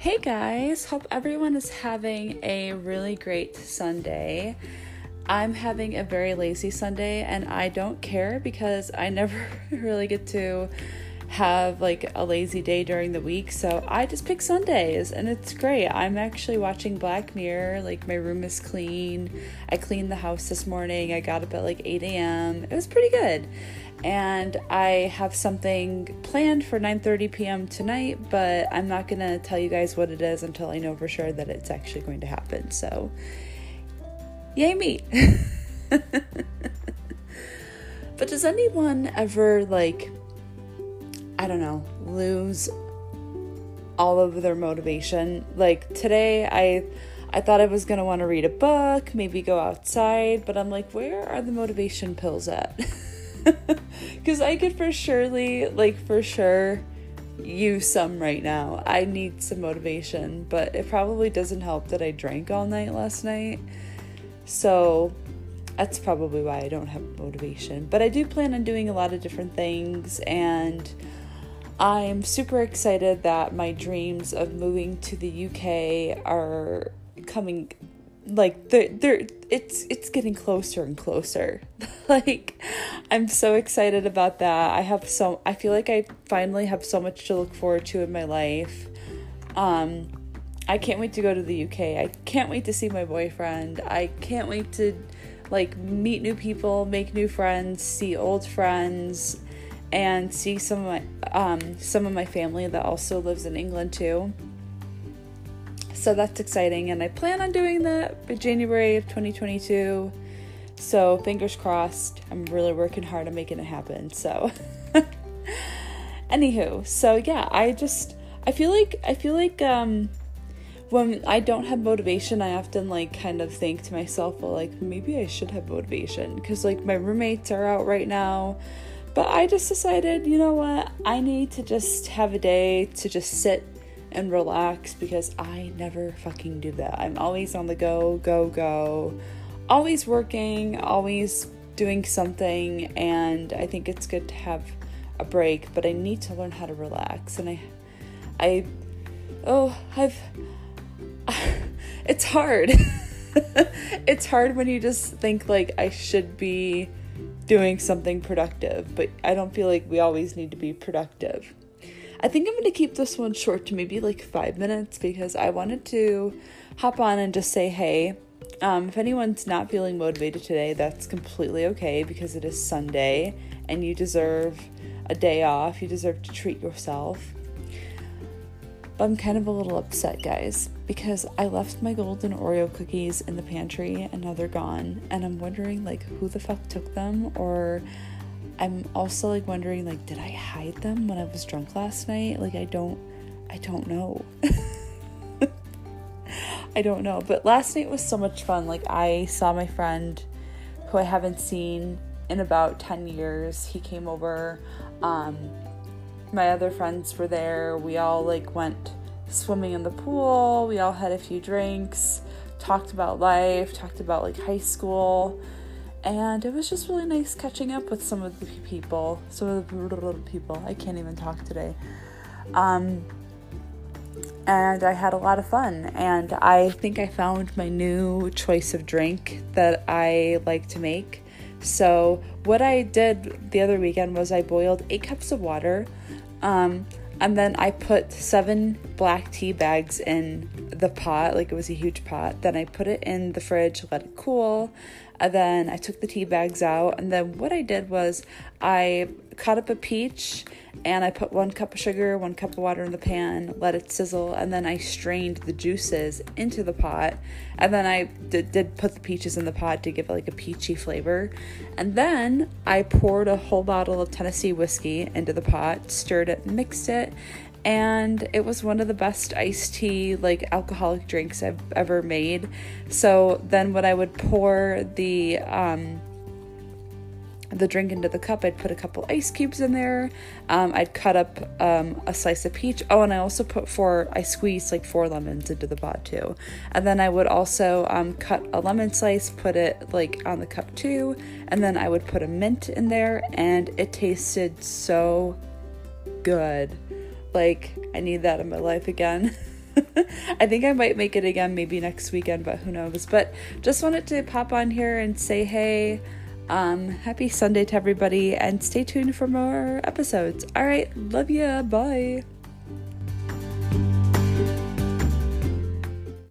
Hey guys, hope everyone is having a really great Sunday. I'm having a very lazy Sunday and I don't care because I never really get to have like a lazy day during the week. So I just pick Sundays and it's great. I'm actually watching Black Mirror. Like my room is clean. I cleaned the house this morning. I got up at like 8 a.m. It was pretty good. And I have something planned for 9:30 p.m. tonight, but I'm not to tell you guys what it is until I know for sure that it's actually going to happen. So yay me. but does anyone ever like I don't know, lose all of their motivation. Like today I I thought I was going to want to read a book, maybe go outside, but I'm like, where are the motivation pills at? Cuz I could for surely like for sure use some right now. I need some motivation, but it probably doesn't help that I drank all night last night. So that's probably why I don't have motivation. But I do plan on doing a lot of different things and I'm super excited that my dreams of moving to the UK are coming like they're, they're it's it's getting closer and closer. Like i'm so excited about that. I have so i feel like i finally have so much to look forward to in my life. Um i can't wait to go to the uk i can't wait to see my boyfriend. I can't wait to like meet new people make new friends see old friends and see some of my um, some of my family that also lives in England too. So that's exciting, and I plan on doing that by January of 2022. So fingers crossed. I'm really working hard on making it happen. So, anywho, so yeah, I just I feel like I feel like um, when I don't have motivation, I often like kind of think to myself, well, like maybe I should have motivation because like my roommates are out right now but I just decided, you know what? I need to just have a day to just sit and relax because I never fucking do that. I'm always on the go, go, go, always working, always doing something, and I think it's good to have a break, but I need to learn how to relax. And I, I, oh, I've, it's hard. it's hard when you just think like I should be doing something productive, but I don't feel like we always need to be productive. I think I'm going to keep this one short to maybe like five minutes because I wanted to hop on and just say, hey, um, if anyone's not feeling motivated today, that's completely okay because it is Sunday and you deserve a day off. You deserve to treat yourself. But I'm kind of a little upset, guys, because I left my golden Oreo cookies in the pantry and now they're gone. And I'm wondering, like, who the fuck took them? Or I'm also like wondering, like, did I hide them when I was drunk last night? Like, I don't, I don't know. I don't know. But last night was so much fun. Like, I saw my friend who I haven't seen in about 10 years. He came over. Um, my other friends were there. We all like went swimming in the pool. We all had a few drinks, talked about life, talked about like high school. And it was just really nice catching up with some of the people, some of the little people. I can't even talk today. Um, and I had a lot of fun. And I think I found my new choice of drink that I like to make. So, what I did the other weekend was I boiled eight cups of water. Um, and then I put seven black tea bags in the pot, like it was a huge pot. Then I put it in the fridge, let it cool. And then I took the tea bags out. And then what I did was I cut up a peach and I put one cup of sugar, one cup of water in the pan, let it sizzle, and then I strained the juices into the pot. And then I did, did put the peaches in the pot to give it like a peachy flavor. And then I poured a whole bottle of Tennessee whiskey into the pot, stirred it, mixed it, and it was one of the best iced tea like alcoholic drinks I've ever made. So then when I would pour the um the drink into the cup, I'd put a couple ice cubes in there. Um, I'd cut up um, a slice of peach. Oh, and I also put four, I squeezed like four lemons into the pot too. And then I would also um, cut a lemon slice, put it like on the cup too. And then I would put a mint in there, and it tasted so good. Like, I need that in my life again. I think I might make it again maybe next weekend, but who knows. But just wanted to pop on here and say hey. Um, happy Sunday to everybody and stay tuned for more episodes. All right, love ya. Bye.